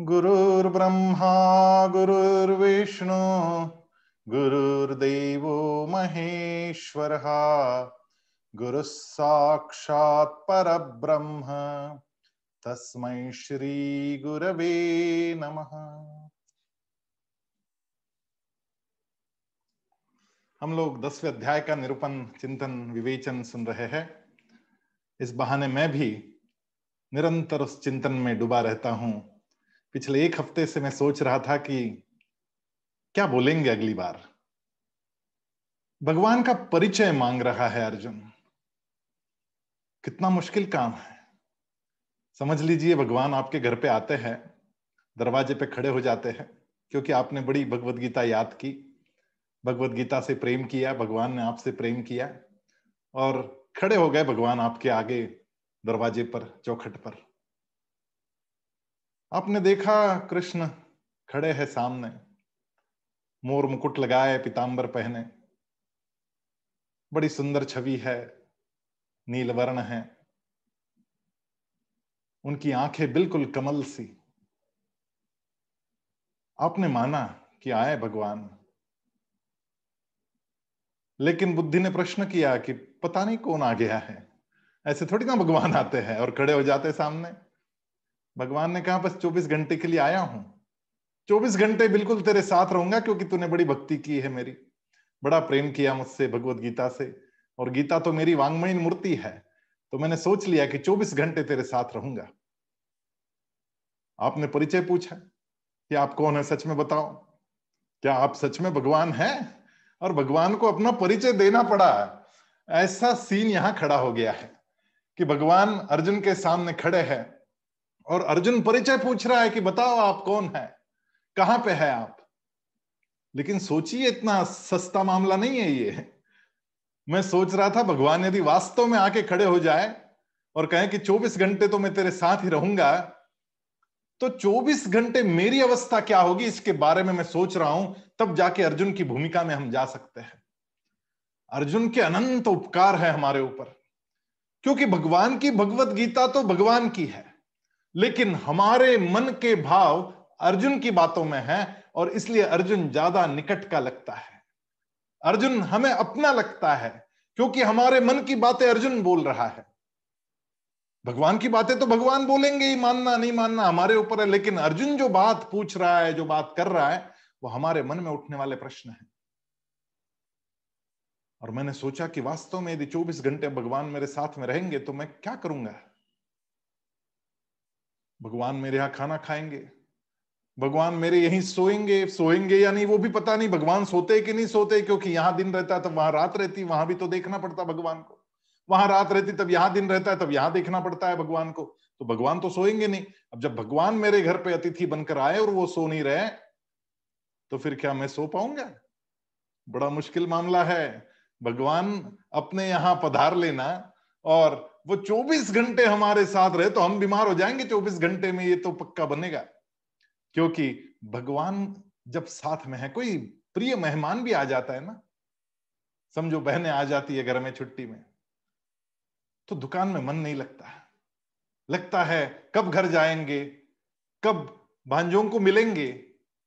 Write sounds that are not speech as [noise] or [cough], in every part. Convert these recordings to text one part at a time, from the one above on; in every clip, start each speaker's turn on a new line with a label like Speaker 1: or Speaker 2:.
Speaker 1: गुरुर्ब्रह्मा, गुरुर्विष्णु, गुरुर्देवो महेश्वरः गुरुः साक्षात् परब्रह्म, तस्म श्री गुरवे नमः। हम लोग दसवें अध्याय का निरूपण, चिंतन, विवेचन सुन रहे हैं। इस बहाने मैं भी निरंतर उस चिंतन में डूबा रहता हूँ। पिछले एक हफ़्ते से मैं सोच रहा था कि क्या बोलेंगे अगली बार? भगवान का परिचय मांग रहा है अर्जुन। कितना मुश्किल काम है। समझ लीजिए, भगवान आपके घर पे आते हैं, दरवाजे पे खड़े हो जाते हैं, क्योंकि आपने बड़ी भगवत गीता याद की। भगवत गीता से प्रेम किया, भगवान ने आपसे प्रेम किया और खड़े हो गए भगवान आपके आगे दरवाजे पर, चौखट पर। आपने देखा कृष्ण खड़े हैं सामने, मोर मुकुट लगाए पिताम्बर पहने। बड़ी सुंदर छवि है, नील वर्ण है। उनकी आँखें बिल्कुल कमल सी। आपने माना कि आए भगवान। लेकिन बुद्धि ने प्रश्न किया कि पता नहीं कौन आ गया है। ऐसे थोड़ी ना भगवान आते हैं और खड़े हो जाते सामने। भगवान ने कहा, बस 24 घंटे के लिए आया हूँ। 24 घंटे बिल्कुल तेरे साथ रहूँगा क्योंकि तूने बड़ी भक्ति की है मेरी। बड़ा प्रेम किया मुझसे भगवत गीता से। और गीता तो मेरी वांगमयी मूर्ति है। तो मैंने सोच लिया कि 24 घंटे तेरे साथ रहूँगा। आपने परिचय पूछा, कि आप कौन है सच में बताओ। क्या आप सच में भगवान हैं? और भगवान को अपना परिचय देना पड़ा। है ऐसा सीन यहाँ खड़ा हो गया है, कि भगवान अर्जुन के सामने खड़े हैं। और अर्जुन परिचय पूछ रहा है कि बताओ आप कौन है? कहाँ पे है आप? लेकिन सोचिए, इतना सस्ता मामला नहीं है ये। मैं सोच रहा था, भगवान यदि वास्तव में आके खड़े हो जाए और कहें कि 24 घंटे तो मैं तेरे साथ ही रहूँगा तो 24 घंटे मेरी अवस्था क्या होगी? इसके बारे में मैं सोच रहा हूँ, तब जाके अर्जुन की भूमिका में हम जा सकते हैं। अर्जुन के अनंत उपकार है हमारे ऊपर, क्योंकि भगवान की भगवत गीता तो भगवान की है। लेकिन हमारे मन के भाव अर्जुन की बातों में है और इसलिए अर्जुन ज़्यादा निकट का लगता है। अर्जुन हमें अपना लगता है क्योंकि हमारे मन की बातें अर्जुन बोल रहा है। भगवान की बातें तो भगवान बोलेंगे ही, मानना नहीं मानना हमारे ऊपर है, लेकिन अर्जुन जो बात पूछ रहा है, जो बात कर रहा है, वो हमारे मन में उठने वाले प्रश्न है। और मैंने सोचा कि वास्तव में यदि 24 घंटे भगवान मेरे साथ में रहेंगे तो मैं क्या करूँगा? भगवान मेरे यहाँ खाना खाएँगे। भगवान मेरे यहीं सोएँगे। सोएँगे या नहीं वो भी पता नहीं। भगवान सोते कि नहीं सोते? क्योंकि यहाँ दिन रहता है तब वहाँ रात रहती, वहाँ भी तो देखना पड़ता भगवान को। वहाँ रात रहती तब यहाँ दिन रहता है, तब यहाँ देखना पड़ता है भगवान को। तो भगवान तो सोएँगे नहीं। अब जब भगवान मेरे घर पे अतिथि बनकर आए और वो सो नहीं रहे तो फिर क्या मैं सो पाऊँगा? बड़ा मुश्किल मामला है। भगवान अपने यहाँ पधार लेना और वो 24 घंटे हमारे साथ रहे तो हम बीमार हो जाएँगे 24 घंटे में ये तो पक्का बनेगा। क्योंकि भगवान जब साथ में है, कोई प्रिय मेहमान भी आ जाता है ना। समझो बहने आ जाती है घर में छुट्टी में तो दुकान में मन नहीं लगता है। लगता है कब घर जाएँगे, कब भांजों को मिलेंगे।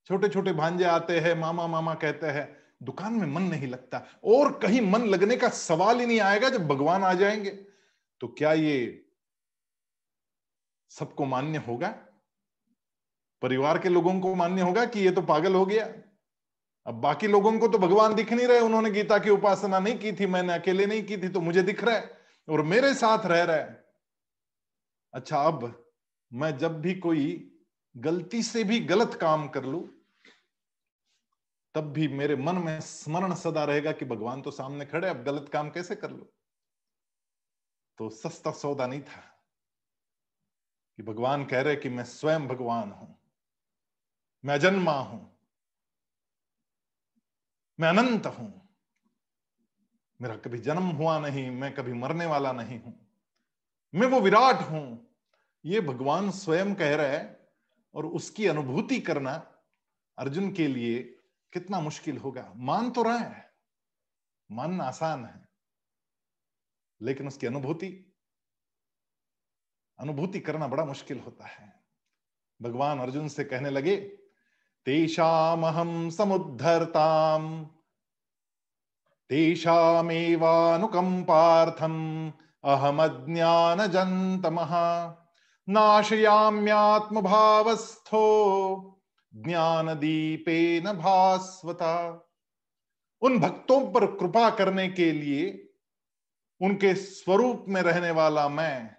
Speaker 1: छोटे छोटे भांजे आते हैं मामा मामा कहते हैं, दुकान में मन नहीं लगता। और कहीं मन लगने का सवाल ही नहीं आएगा जब भगवान आ जाएँगे। तो क्या ये सबको मान्य होगा? परिवार के लोगों को मान्य होगा कि ये तो पागल हो गया? अब बाकी लोगों को तो भगवान दिख नहीं रहे, उन्होंने गीता की उपासना नहीं की थी, मैंने अकेले नहीं की थी तो मुझे दिख रहा है और मेरे साथ रह रहा है। अच्छा अब मैं जब भी कोई गलती से भी गलत काम कर लू, तब भी मेरे मन में स्मरण सदा रहेगा कि भगवान तो सामने खड़े अब गलत काम कैसे कर लो? तो सस्ता सौदा नहीं था कि भगवान कह रहे कि मैं स्वयं भगवान हूँ, मैं अजन्मा हूँ, मैं अनंत हूँ। मेरा कभी जन्म हुआ नहीं, मैं कभी मरने वाला नहीं हूँ। मैं वो विराट हूँ। ये भगवान स्वयं कह रहा है और उसकी अनुभूति करना अर्जुन के लिए कितना मुश्किल होगा। मान तो रहा है, मानना आसान है। लेकिन उसकी अनुभूति अनुभूति करना बड़ा मुश्किल होता है। भगवान अर्जुन से कहने लगे तेषाम हम समुद्धरताम भावस्थो ज्ञान दीपेन भास्वता। उन भक्तों पर कृपा करने के लिए उनके स्वरूप में रहने वाला मैं,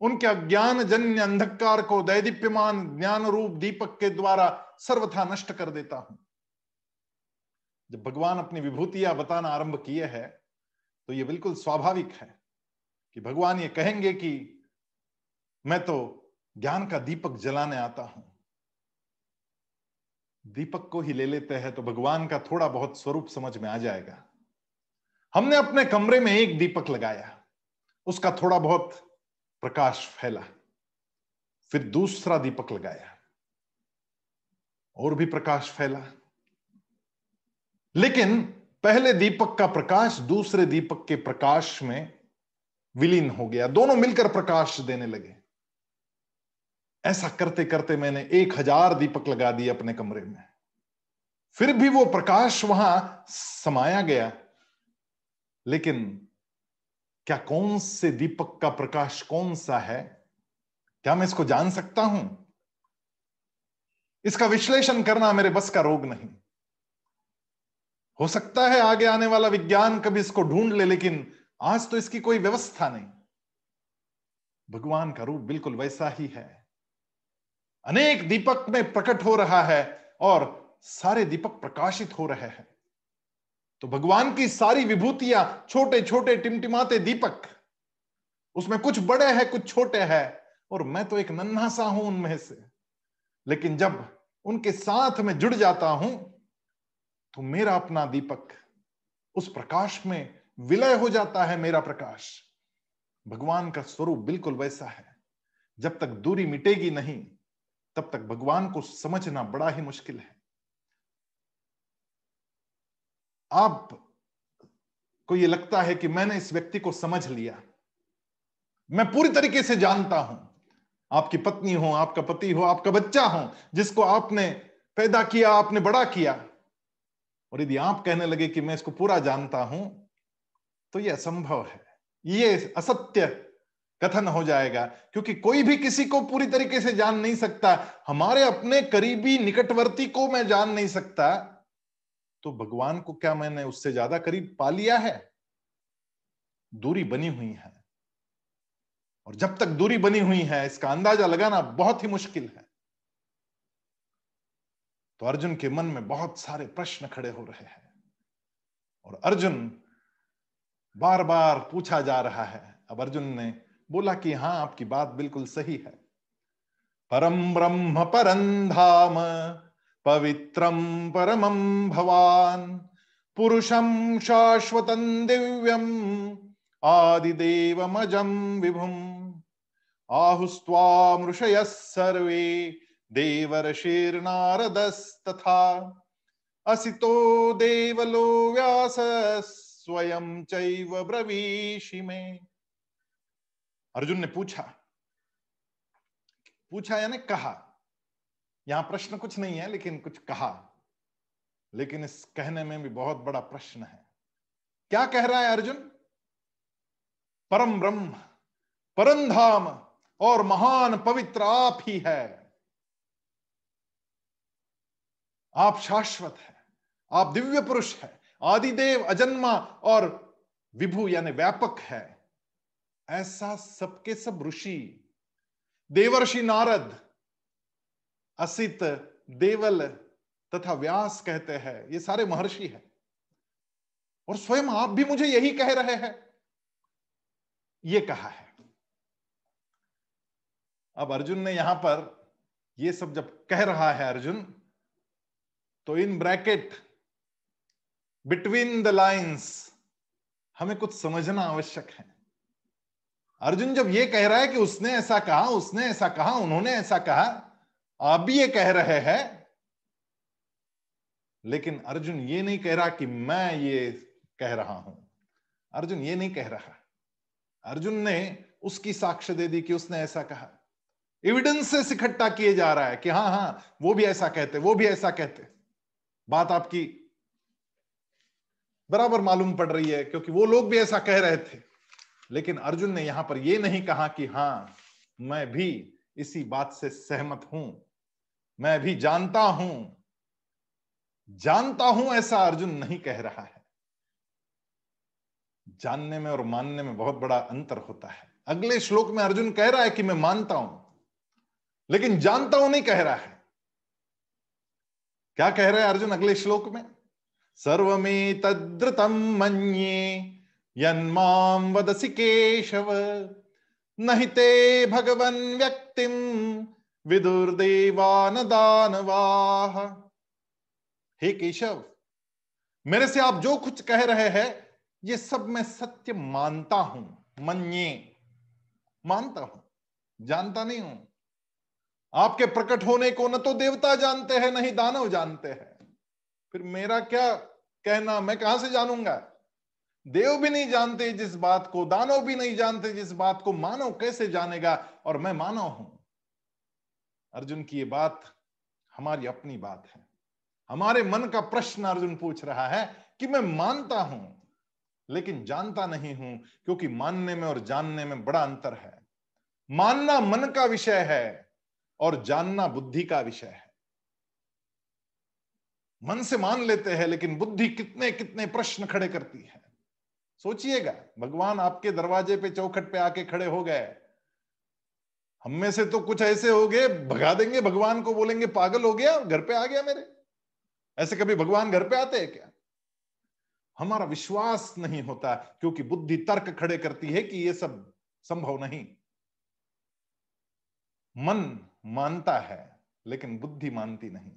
Speaker 1: उनके अज्ञान जन्य अंधकार को दैदीप्यमान ज्ञान रूप दीपक के द्वारा सर्वथा नष्ट कर देता हूँ। जब भगवान अपनी विभूतियाँ बताना आरंभ किए है तो यह बिल्कुल स्वाभाविक है कि भगवान ये कहेंगे कि मैं तो ज्ञान का दीपक जलाने आता हूँ। दीपक को ही ले लेते हैं तो भगवान का थोड़ा बहुत स्वरूप समझ में आ जाएगा। हमने अपने कमरे में एक दीपक लगाया। उसका थोड़ा बहुत प्रकाश फैला। फिर दूसरा दीपक लगाया। और भी प्रकाश फैला। लेकिन पहले दीपक का प्रकाश दूसरे दीपक के प्रकाश में विलीन हो गया। दोनों मिलकर प्रकाश देने लगे। ऐसा करते करते मैंने एक हज़ार दीपक लगा दिए अपने कमरे में। फिर भी वो प्रकाश वहाँ समाया गया। लेकिन क्या कौन से दीपक का प्रकाश कौन सा है? क्या मैं इसको जान सकता हूँ? इसका विश्लेषण करना मेरे बस का रोग नहीं। हो सकता है आगे आने वाला विज्ञान कभी इसको ढूंढ ले, लेकिन आज तो इसकी कोई व्यवस्था नहीं। भगवान का रूप बिल्कुल वैसा ही है। अनेक दीपक में प्रकट हो रहा है और सारे दीपक प्रकाशित हो रहे हैं। तो भगवान की सारी विभूतियाँ छोटे छोटे टिमटिमाते दीपक, उसमें कुछ बड़े हैं, कुछ छोटे हैं, और मैं तो एक नन्हा सा हूँ उनमें से। लेकिन जब उनके साथ में जुड़ जाता हूँ तो मेरा अपना दीपक उस प्रकाश में विलय हो जाता है मेरा प्रकाश। भगवान का स्वरूप बिल्कुल वैसा है। जब तक दूरी मिटेगी नहीं, तब तक भगवान को समझना बड़ा ही मुश्किल है। आप को यह लगता है कि मैंने इस व्यक्ति को समझ लिया। मैं पूरी तरीके से जानता हूँ। आपकी पत्नी हो, आपका पति हो, आपका बच्चा हो, जिसको आपने पैदा किया, आपने बड़ा किया। और यदि आप कहने लगे कि मैं इसको पूरा जानता हूँ तो यह असंभव है। ये असत्य कथन हो जाएगा, क्योंकि कोई भी किसी को पूरी तरीके से जान नहीं सकता। हमारे अपने करीबी निकटवर्ती को मैं जान नहीं सकता। तो भगवान को क्या मैंने उससे ज़्यादा करीब पा लिया है? दूरी बनी हुई है। और जब तक दूरी बनी हुई है, इसका अंदाज़ा लगाना बहुत ही मुश्किल है। तो अर्जुन के मन में बहुत सारे प्रश्न खड़े हो रहे हैं। और अर्जुन बार बार पूछा जा रहा है। अब अर्जुन ने बोला कि हाँ आपकी बात बिल्कुल सही है। परम ब्रह्म परंधाम पवित्रम परमं भवान पुरुषम शाश्वतं दिव्यम, आदिदेवमजं विभुम। आहुस्त्वामृषय सर्वे, देवर्षिर्नारदस्तथा। असितो देवलो व्यास स्वयं चैव ब्रवीषि में। अर्जुन ने पूछा। पूछा यानी कहा? यहाँ प्रश्न कुछ नहीं है, लेकिन कुछ कहा। लेकिन इस कहने में भी बहुत बड़ा प्रश्न है। क्या कह रहा है अर्जुन? परम ब्रह्म, परम धाम और महान पवित्र आप ही है। आप शाश्वत है, आप दिव्य पुरुष है, आदिदेव, अजन्मा और विभु यानी व्यापक है। ऐसा सबके सब ऋषि, देवर्षि नारद असित, देवल तथा व्यास कहते हैं। ये सारे महर्षि हैं। और स्वयं आप भी मुझे यही कह रहे हैं। ये कहा है। अब अर्जुन ने यहाँ पर ये सब जब कह रहा है अर्जुन तो in bracket, between the lines, हमें कुछ समझना आवश्यक है। अर्जुन जब ये कह रहा है कि उसने ऐसा कहा, उसने ऐसा कहा, उन्होंने ऐसा कहा आप भी ये कह रहे हैं, लेकिन अर्जुन ये नहीं कह रहा कि मैं ये कह रहा हूँ। अर्जुन ये नहीं कह रहा। अर्जुन ने उसकी साक्ष्य दे दी कि उसने ऐसा कहा। एविडेंसेस इकट्ठा किए जा रहा है कि हाँ हाँ वो भी ऐसा कहते, वो भी ऐसा कहते। बात आपकी बराबर मालूम पड़ रही है, क्योंकि वो लोग भी ऐसा कह रहे थे। लेकिन अर्जुन ने यहाँ पर यह नहीं कहा कि हाँ, मैं भी इसी बात से सहमत हूँ। मैं भी जानता हूँ जानता हूँ ऐसा अर्जुन नहीं कह रहा है। जानने में और मानने में बहुत बड़ा अंतर होता है। अगले श्लोक में अर्जुन कह रहा है कि मैं मानता हूँ, लेकिन जानता हूँ नहीं कह रहा है। क्या कह रहा है अर्जुन अगले श्लोक में? सर्वमे तद्रतम मन्ये यन्माम वदसि केशव नहीं ते भगवन व्यक्तिम विदुर्देवान दानवाह हे केशव, मेरे से आप जो कुछ कह रहे हैं, ये सब मैं सत्य मानता हूँ, मन्ये। मानता हूँ, जानता नहीं हूँ। आपके प्रकट होने को न तो देवता जानते हैं नहीं दानव जानते हैं। फिर मेरा क्या कहना, मैं कहाँ से जानूँगा? देव भी नहीं जानते जिस बात को, दानव भी नहीं जानते जिस बात को, मानव कैसे जानेगा? और मैं मानव हूँ। अर्जुन की ये बात हमारी अपनी बात है। हमारे मन का प्रश्न अर्जुन पूछ रहा है कि मैं मानता हूँ, लेकिन जानता नहीं हूँ, क्योंकि मानने में और जानने में बड़ा अंतर है। मानना मन का विषय है और जानना बुद्धि का विषय है। मन से मान लेते हैं, लेकिन बुद्धि कितने कितने प्रश्न खड़े करती है। सोचिएगा, भगवान आपके दरवाजे पे चौखट पे आके खड़े हो गए हम में से तो कुछ ऐसे हो गए, भगा देंगे, भगवान को बोलेंगे, पागल हो गया, घर पे आ गया मेरे। ऐसे कभी भगवान घर पे आते हैं क्या? हमारा विश्वास नहीं होता, क्योंकि बुद्धि तर्क खड़े करती है कि ये सब संभव नहीं। मन मानता है, लेकिन बुद्धि मानती नहीं।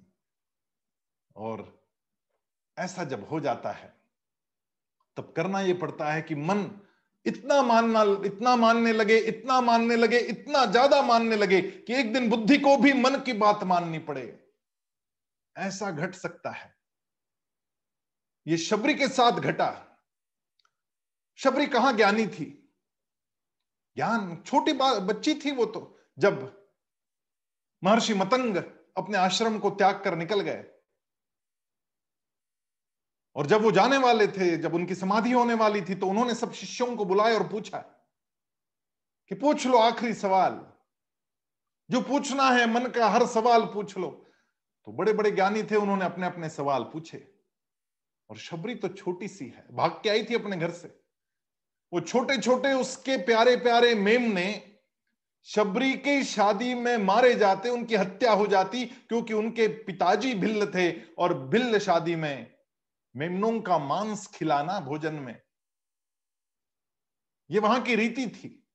Speaker 1: और ऐसा जब हो जाता है, तब करना यह पड़ता है कि मन इतना मानना, इतना मानने लगे, इतना मानने लगे, इतना ज़्यादा मानने लगे कि एक दिन बुद्धि को भी मन की बात माननी पड़े। ऐसा घट सकता है। ये शबरी के साथ घटा। शबरी कहाँ ज्ञानी थी? ज्ञान, छोटी बच्ची थी वो तो। जब महर्षि मतंग अपने आश्रम को त्याग कर निकल गए और जब वो जाने वाले थे, जब उनकी समाधि होने वाली थी तो उन्होंने सब शिष्यों को बुलाया और पूछा कि पूछ लो आखिरी सवाल। जो पूछना है, मन का हर सवाल पूछ लो। तो बड़े बड़े ज्ञानी थे, उन्होंने अपने अपने सवाल पूछे। और शबरी तो छोटी सी है। भाग के आई थी अपने घर से। वो छोटे छोटे उसके प्यारे प्यारे मेम ने शबरी की शादी में मारे जाते, उनकी हत्या हो जाती, क्योंकि उनके पिताजी भिल्ल थे और भिल्ल शादी में मेमनों का मांस खिलाना भोजन में। ये वहाँ की रीति थी।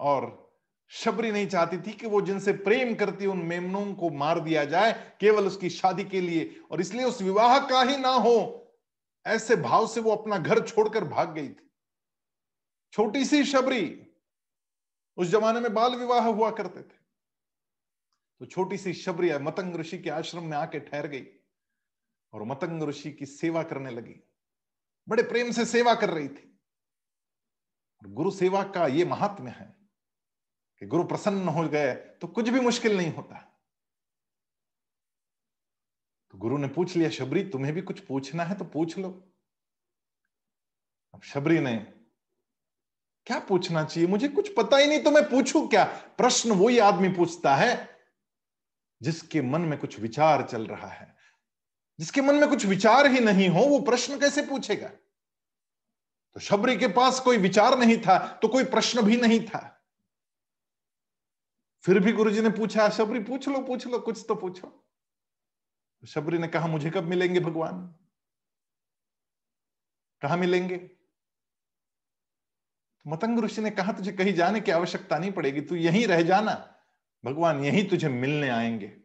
Speaker 1: और शबरी नहीं चाहती थी कि वो जिनसे प्रेम करती उन मेमनों को मार दिया जाए, केवल उसकी शादी के लिए। और इसलिए उस विवाह का ही ना हो, ऐसे भाव से वो अपना घर छोड़कर भाग गई थी। छोटी सी शबरी, उस जमाने में बाल विवाह हुआ करते थे। तो छोटी सी शबरी मतंग ऋषि के आश्रम में आके ठहर गई। और मतंग ऋषि की सेवा करने लगी। बड़े प्रेम से सेवा कर रही थी। गुरु सेवा का ये महात्म्य है कि गुरु प्रसन्न हो गए तो कुछ भी मुश्किल नहीं होता। तो गुरु ने पूछ लिया, शबरी, तुम्हें भी कुछ पूछना है तो पूछ लो। अब शबरी ने, क्या पूछना चाहिए? मुझे कुछ पता ही नहीं तो मैं पूछू क्या? प्रश्न वही आदमी पूछता है जिसके मन में कुछ विचार चल रहा है। जिसके मन में कुछ विचार ही नहीं हो, वो प्रश्न कैसे पूछेगा? तो शबरी के पास कोई विचार नहीं था तो कोई प्रश्न भी नहीं था। फिर भी गुरुजी ने पूछा, शबरी, पूछ लो पूछ लो, कुछ तो पूछो। तो शबरी ने कहा, मुझे कब मिलेंगे भगवान? कहा मिलेंगे? तो मतंग ऋषि ने कहा, तुझे कहीं जाने की आवश्यकता नहीं पड़ेगी, तू यहीं रह जाना। भगवान यहीं तुझे मिलने आएँगे।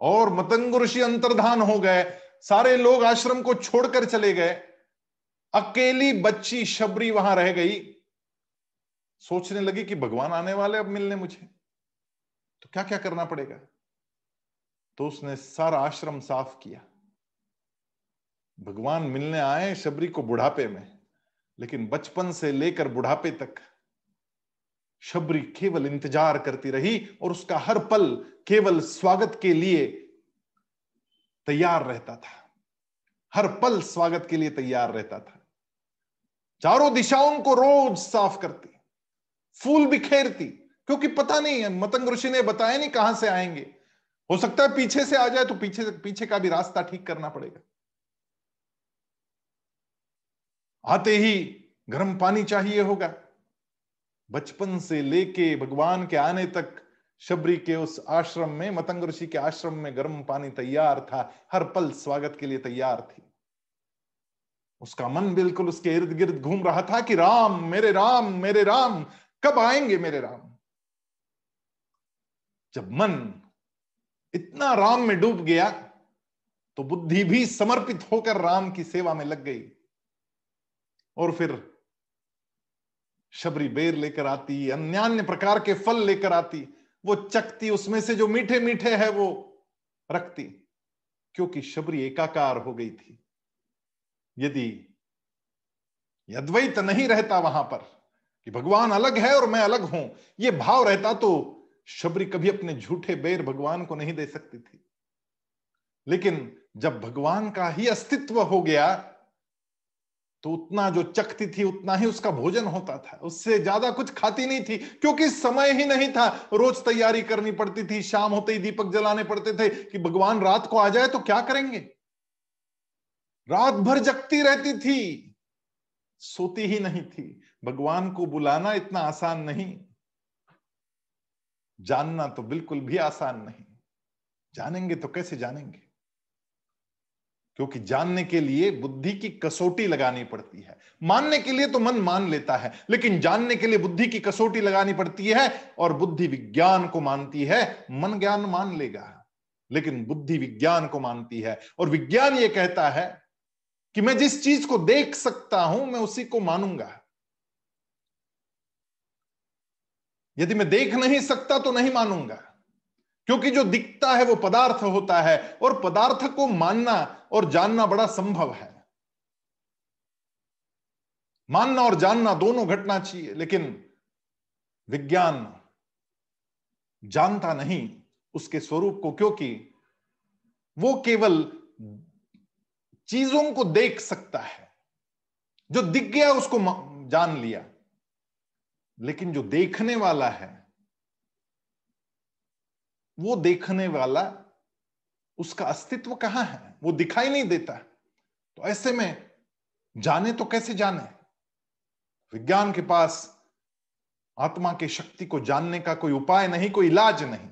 Speaker 1: और मतंग ऋषि अंतर्धान हो गए, सारे लोग आश्रम को छोड़कर चले गए। अकेली बच्ची शबरी वहाँ रह गई। सोचने लगी कि भगवान आने वाले अब मिलने मुझे। तो क्या क्या करना पड़ेगा? तो उसने सारा आश्रम साफ़ किया। भगवान मिलने आए शबरी को बुढ़ापे में, लेकिन बचपन से लेकर बुढ़ापे तक शबरी केवल इंतज़ार करती रही और उसका हर पल केवल स्वागत के लिए तैयार रहता था। हर पल स्वागत के लिए तैयार रहता था। चारों दिशाओं को रोज साफ़ करती, फूल बिखेरती, क्योंकि पता नहीं है मतंग ऋषि ने बताया नहीं कहाँ से आएँगे। हो सकता है पीछे से आ जाए तो पीछे पीछे का भी रास्ता ठीक करना पड़ेगा। आते ही गर्म पानी चाहिए होगा। बचपन से लेके भगवान के आने तक शबरी के उस आश्रम में, मतंग ऋषि के आश्रम में गर्म पानी तैयार था। हर पल स्वागत के लिए तैयार थी। उसका मन बिल्कुल उसके इर्द गिर्द घूम रहा था कि, राम, मेरे राम मेरे राम, कब आएँगे मेरे राम? जब मन इतना राम में डूब गया तो बुद्धि भी समर्पित होकर राम की सेवा में लग गई। और फिर शबरी बेर लेकर आती अन्य प्रकार के फल लेकर आती, वो चकती उसमें से जो मीठे मीठे है वो रखती, क्योंकि शबरी एकाकार हो गई थी। यदि अद्वैत नहीं रहता वहाँ पर, कि भगवान अलग है और मैं अलग हूँ, ये भाव रहता तो शबरी कभी अपने झूठे बेर भगवान को नहीं दे सकती थी। लेकिन जब भगवान का ही अस्तित्व हो गया तो उतना जो चखती थी, उतना ही उसका भोजन होता था। उससे ज़्यादा कुछ खाती नहीं थी, क्योंकि समय ही नहीं था। रोज तैयारी करनी पड़ती थी, शाम होते ही दीपक जलाने पड़ते थे कि भगवान रात को आ जाए तो क्या करेंगे? रात भर जगती रहती थी, सोती ही नहीं थी। भगवान को बुलाना इतना आसान नहीं, जानना तो बिल्कुल भी आसान नहीं। जानेंगे तो कैसे जानेंगे? क्योंकि जानने के लिए बुद्धि की कसौटी लगानी पड़ती है। मानने के लिए तो मन मान लेता है, लेकिन जानने के लिए बुद्धि की कसौटी लगानी पड़ती है और बुद्धि विज्ञान को मानती है, मन ज्ञान मान लेगा। लेकिन बुद्धि विज्ञान को मानती है और विज्ञान ये कहता है कि मैं जिस चीज़ को देख सकता हूँ, मैं उसी को मानूँगा। यदि मैं देख नहीं सकता तो नहीं मानूँगा। क्योंकि जो दिखता है वो पदार्थ होता है और पदार्थ को मानना और जानना बड़ा संभव है। मानना और जानना दोनों घटना चाहिए, लेकिन विज्ञान जानता नहीं उसके स्वरूप को, क्योंकि वो केवल चीज़ों को देख सकता है। जो दिख गया उसको जान लिया, लेकिन जो देखने वाला है वो देखने वाला उसका अस्तित्व कहाँ है? वो दिखाई नहीं देता। तो ऐसे में जाने तो कैसे जाने? विज्ञान के पास आत्मा की शक्ति को जानने का कोई उपाय नहीं, कोई इलाज नहीं।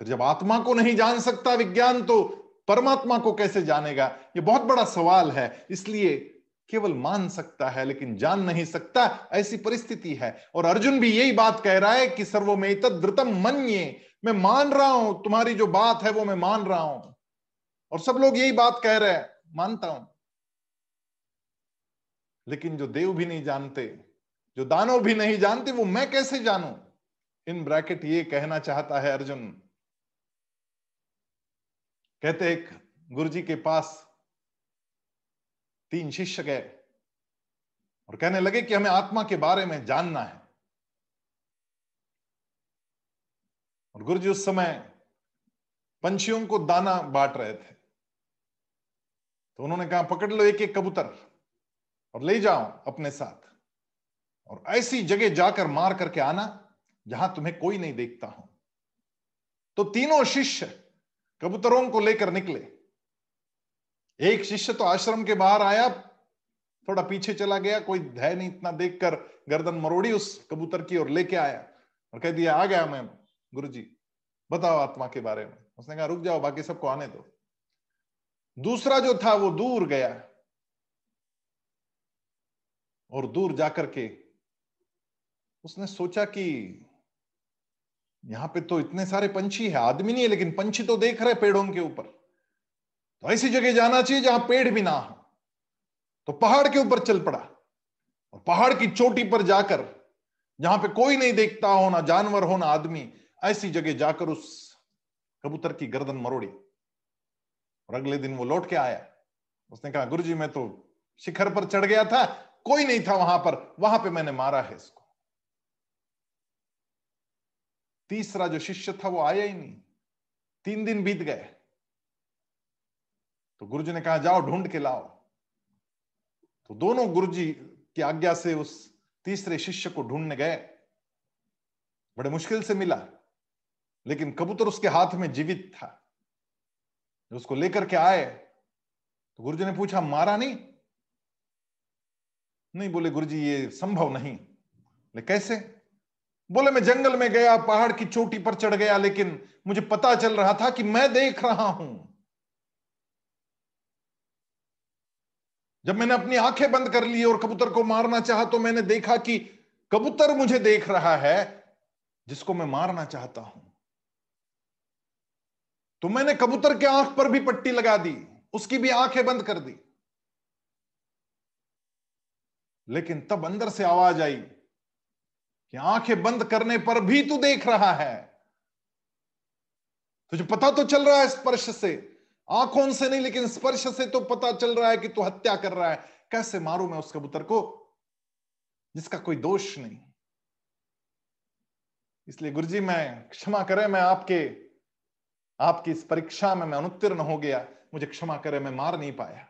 Speaker 1: फिर जब आत्मा को नहीं जान सकता विज्ञान तो परमात्मा को कैसे जानेगा? ये बहुत बड़ा सवाल है, इसलिए केवल मान सकता है, लेकिन जान नहीं सकता, ऐसी परिस्थिति है। और अर्जुन भी यही बात कह रहा है कि सर्वमेत द्रुतम मन्ये। मैं मान रहा हूँ, तुम्हारी जो बात है वो मैं मान रहा हूँ। और सब लोग यही बात कह रहे हैं, मानता हूँ। लेकिन जो देव भी नहीं जानते, जो दानव भी नहीं जानते, वो मैं कैसे जानू? इन ब्रैकेट ये कहना चाहता है अर्जुन। कहते एक गुरुजी के पास तीन शिष्य गए और कहने लगे कि हमें आत्मा के बारे में जानना है। और गुरु जी उस समय पंछियों को दाना बांट रहे थे। तो उन्होंने कहा, पकड़ लो एक एक कबूतर और ले जाओ अपने साथ और ऐसी जगह जाकर मार करके आना जहाँ तुम्हें कोई नहीं देखता हो। तो तीनों शिष्य कबूतरों को लेकर निकले। एक शिष्य तो आश्रम के बाहर आया, थोड़ा पीछे चला गया, कोई धैर्य नहीं इतना देखकर, गर्दन मरोड़ी उस कबूतर की और लेके आया और कह दिया, आ गया मैं गुरु जी बताओ आत्मा के बारे में। उसने कहा, रुक जाओ, बाकी सबको आने दो। दूसरा जो था, वो दूर गया। और दूर जाकर के उसने सोचा कि यहाँ पे तो इतने सारे पंछी है, आदमी नहीं है, लेकिन पंछी तो देख रहे पेड़ों के ऊपर। तो ऐसी जगह जाना चाहिए जहाँ पेड़ भी ना हो। तो पहाड़ के ऊपर चल पड़ा। और पहाड़ की चोटी पर जाकर, जहाँ पे कोई नहीं देखता हो, ना जानवर हो, ना आदमी ऐसी जगह जाकर उस कबूतर की गर्दन मरोड़ी। और अगले दिन वो लौट के आया। उसने कहा, गुरुजी, मैं तो शिखर पर चढ़ गया था, कोई नहीं था वहाँ पर, वहाँ पे मैंने मारा है इसको। तीसरा जो शिष्य था वो आया ही नहीं। तीन दिन बीत गए। तो गुरुजी ने कहा, जाओ ढूंढ के लाओ। तो दोनों गुरुजी की आज्ञा से उस तीसरे शिष्य को ढूँढने गए। बड़े मुश्किल से मिला। लेकिन कबूतर उसके हाथ में जीवित था। उसको लेकर के आए तो गुरुजी ने पूछा, मारा नहीं? नहीं, बोले, गुरुजी, ये संभव नहीं। ले, कैसे? बोले, मैं जंगल में गया, पहाड़ की चोटी पर चढ़ गया, लेकिन मुझे पता चल रहा था कि मैं देख रहा हूँ। जब मैंने अपनी आँखें बंद कर ली और कबूतर को मारना चाहा तो मैंने देखा कि कबूतर मुझे देख रहा है, जिसको मैं मारना चाहता हूँ। तो मैंने कबूतर के आँख पर भी पट्टी लगा दी, उसकी भी आँखें बंद कर दी। लेकिन तब अंदर से आवाज़ आई कि आँखें बंद करने पर भी तू देख रहा है। तुझे पता तो चल रहा है स्पर्श से। आँखों से नहीं, लेकिन स्पर्श से तो पता चल रहा है कि तू हत्या कर रहा है। कैसे मारू मैं उस कबूतर को, जिसका कोई दोष नहीं? इसलिए गुरुजी, मैं क्षमा करें, मैं आपके आपकी इस परीक्षा में मैं अनुत्तीर्ण हो गया, मुझे क्षमा करे, मैं मार नहीं पाया।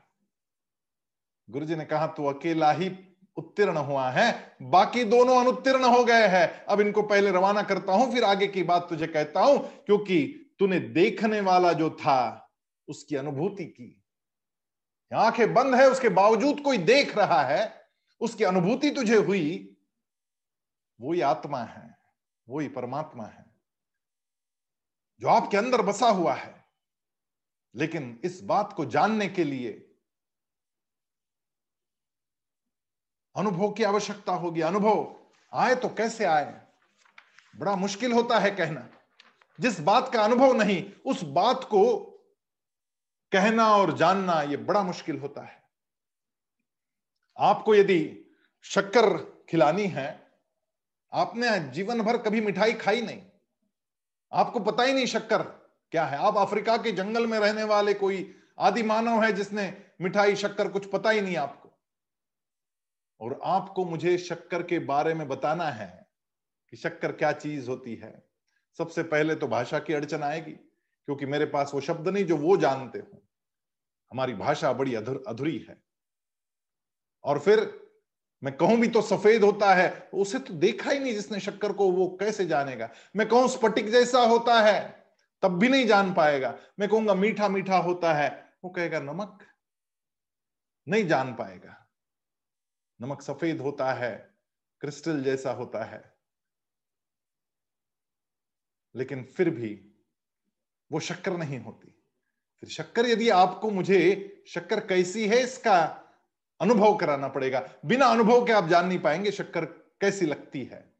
Speaker 1: गुरु जी ने कहा, तू अकेला ही उत्तीर्ण हुआ है, बाकी दोनों अनुत्तीर्ण हो गए हैं। अब इनको पहले रवाना करता हूँ, फिर आगे की बात तुझे कहता हूँ, क्योंकि तूने देखने वाला जो था, उसकी अनुभूति की। आँखें बंद है, उसके बावजूद कोई देख रहा है, उसकी अनुभूति तुझे हुई वही आत्मा है वही परमात्मा है। जो आपके अंदर बसा हुआ है। लेकिन इस बात को जानने के लिए अनुभव की आवश्यकता होगी। अनुभव, आए तो कैसे आए? बड़ा मुश्किल होता है कहना। जिस बात का अनुभव नहीं, उस बात को कहना और जानना यह बड़ा मुश्किल होता है। आपको यदि शक्कर खिलानी है, आपने जीवन भर कभी मिठाई खाई नहीं। आपको पता ही नहीं शक्कर क्या है। आप अफ्रीका के जंगल में रहने वाले कोई आदि मानव है जिसने मिठाई, शक्कर कुछ पता ही नहीं आपको। और आपको मुझे शक्कर के बारे में बताना है कि शक्कर क्या चीज़ होती है। सबसे पहले तो भाषा की अड़चन आएगी, क्योंकि मेरे पास वो शब्द नहीं जो वो जानते हो। हमारी भाषा बड़ी अधुर है। और फिर मैं कहूँ भी तो सफ़ेद होता है, उसे तो देखा ही नहीं जिसने शक्कर को, वो कैसे जानेगा? मैं कहूँ स्फटिक जैसा होता है, तब भी नहीं जान पाएगा। मैं कहूँगा मीठा मीठा होता है, वो कहेगा, नमक नहीं जान पाएगा। नमक सफ़ेद होता है, क्रिस्टल जैसा होता है। लेकिन फिर भी वो शक्कर नहीं होती। फिर शक्कर यदि आपको मुझे, शक्कर कैसी है इसका अनुभव कराना पड़ेगा। बिना अनुभव के आप जान नहीं पाएँगे शक्कर कैसी लगती है।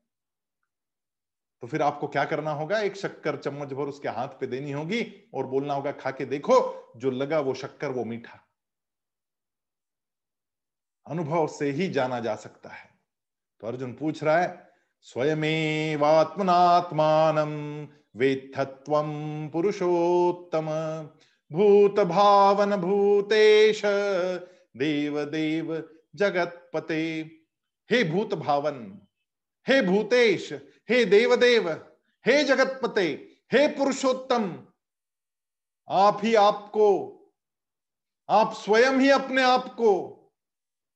Speaker 1: तो फिर आपको क्या करना होगा? एक शक्कर चम्मच भर उसके हाथ पे देनी होगी और बोलना होगा, खा के देखो, जो लगा वो शक्कर, वो मीठा। अनुभव से ही जाना जा सकता है। तो अर्जुन पूछ रहा है, स्वयमेवात्मनात्मान वेत्थत्व पुरुषोत्तम भूत भावन भूतेश देव देव जगतपते। हे भूत भावन हे भूतेश, हे देवदेव, हे जगतपते, हे पुरुषोत्तम, आप ही आपको, आप स्वयं ही अपने आप को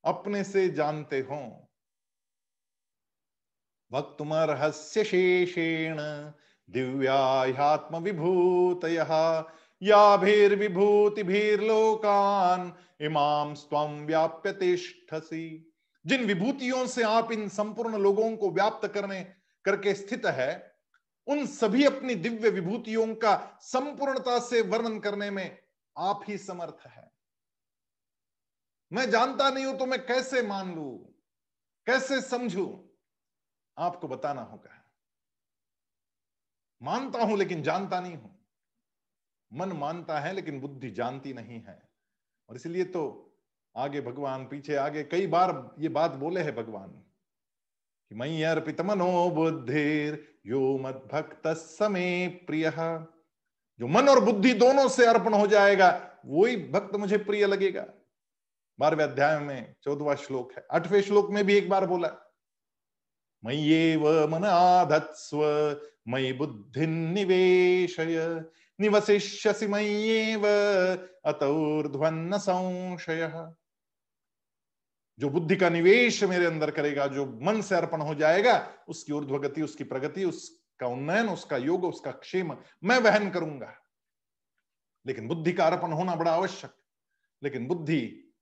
Speaker 1: अपने से जानते हो। वक्तुमर्हस्य शेषेण दिव्यात्म विभूत याभिर्विभूतिभिर्लोकान इमाम स्वम व्याप्य तिष्ठसी। जिन विभूतियों से आप इन संपूर्ण लोगों को व्याप्त करने, करके स्थित है, उन सभी अपनी दिव्य विभूतियों का संपूर्णता से वर्णन करने में आप ही समर्थ है। मैं जानता नहीं हूँ तो मैं कैसे मान लू? कैसे समझू? आपको बताना होगा। मानता हूँ लेकिन जानता नहीं हूँ। मन मानता है, लेकिन बुद्धि जानती नहीं है। और इसलिए तो आगे भगवान पीछे, आगे कई बार ये बात बोले है भगवान, कि मई अर्पित मनो बुद्धिर, यो मत भक्त समय प्रिय। जो मन और बुद्धि दोनों से अर्पण हो जाएगा वही भक्त मुझे प्रिय लगेगा। बारहवें अध्याय में चौदवा श्लोक है। आठवें श्लोक में भी एक बार बोला मय्येव मन आधत्स्व मयि बुद्धि निवेशय। निवशिष्यसि मय्येव अतौर्ध्वन्न संशय जो बुद्धि का निवेश मेरे अंदर करेगा, जो मन से अर्पण हो जाएगा, उसकी ऊर्ध्वगति, उसकी प्रगति, उसका उन्नयन, उसका योग, उसका क्षेम, मैं वहन करूँगा। लेकिन बुद्धि का अर्पण होना बड़ा आवश्यक। लेकिन बुद्धि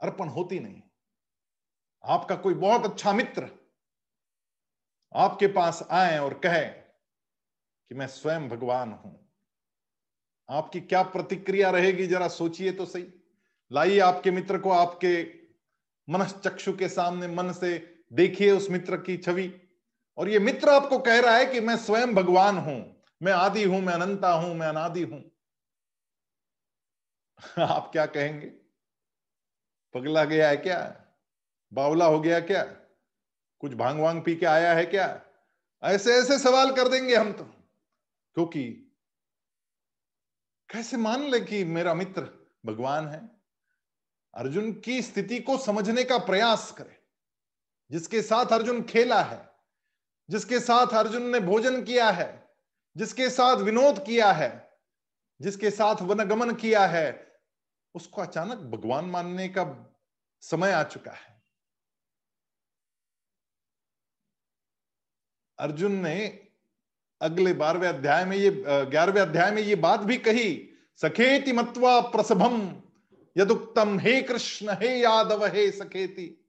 Speaker 1: अर्पण होती नहीं। आपका कोई बहुत अच्छा मित्र आपके पास आए और कहे कि मैं स्वयं भगवान हूँ। आपकी क्या प्रतिक्रिया रहेगी, जरा सोचिए तो सही। लाइए आपके मित्र को आपके मनश्चक्षु के सामने मन से देखिए उस मित्र की छवि। और ये मित्र आपको कह रहा है कि मैं स्वयं भगवान हूँ, मैं आदि हूँ, मैं अनंता हूँ, मैं अनादि हूँ। [laughs] आप क्या कहेंगे? पगला गया है क्या? बावला हो गया क्या? कुछ भाँग वांग पी के आया है क्या? ऐसे ऐसे सवाल कर देंगे हम तो। क्योंकि कैसे मान ले कि मेरा मित्र भगवान है? अर्जुन की स्थिति को समझने का प्रयास करे। जिसके साथ अर्जुन खेला है, जिसके साथ अर्जुन ने भोजन किया है, जिसके साथ विनोद किया है, जिसके साथ वनगमन किया है, उसको अचानक भगवान मानने का समय आ चुका है। अर्जुन ने अगले बारहवें अध्याय में ये ग्यारहवें अध्याय में ये बात भी कही, सखेति मत्वा प्रसभम यदुक्तम हे कृष्ण, हे यादव, हे सखेति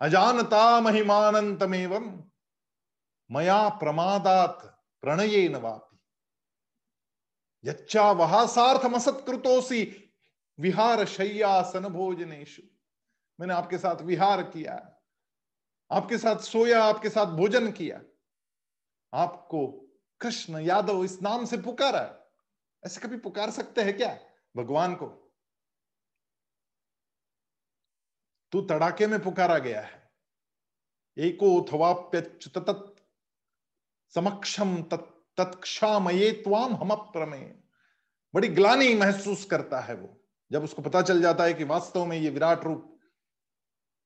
Speaker 1: अजानता महिमानंतमेव मया प्रमादात प्रणये नवापि यच्चा वहासार्थमसत्कृतोसी विहार शैया शय्यासन भोजनेशु मैंने आपके साथ विहार किया, आपके साथ सोया, आपके साथ भोजन किया, आपको कृष्ण यादव इस नाम से पुकारा। ऐसे कभी पुकार सकते हैं क्या? भगवान को। तू तड़ाके में पुकारा गया है। एको समक्षम तत्क्षामये त्वाम हम प्रमेय बड़ी ग्लानी महसूस करता है वो। जब उसको पता चल जाता है कि वास्तव में ये विराट रूप,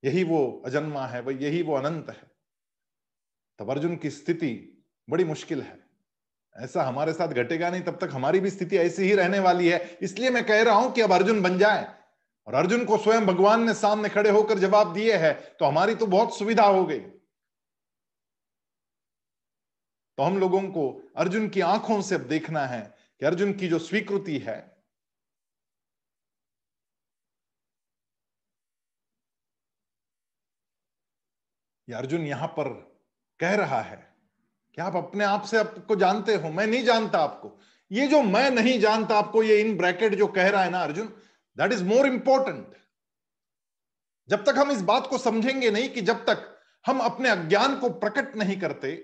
Speaker 1: यही वो अजन्मा है, वह यही वो अनंत है। तब अर्जुन की स्थिति बड़ी मुश्किल है। ऐसा हमारे साथ घटेगा नहीं, तब तक हमारी भी स्थिति ऐसी ही रहने वाली है। इसलिए मैं कह रहा हूँ कि अब अर्जुन बन जाए और अर्जुन को स्वयं भगवान ने सामने खड़े होकर जवाब दिए है तो हमारी तो बहुत सुविधा हो गई। तो हम लोगों को अर्जुन की आँखों से अब देखना है कि अर्जुन की जो स्वीकृति है अर्जुन यहाँ पर कह रहा है कि आप अपने आप से आपको जानते हो, मैं नहीं जानता आपको। ये जो मैं नहीं जानता आपको, ये इन ब्रैकेट जो कह रहा है ना Arjun that is more important जब तक हम इस बात को समझेंगे नहीं कि जब तक हम अपने अज्ञान को प्रकट नहीं करते,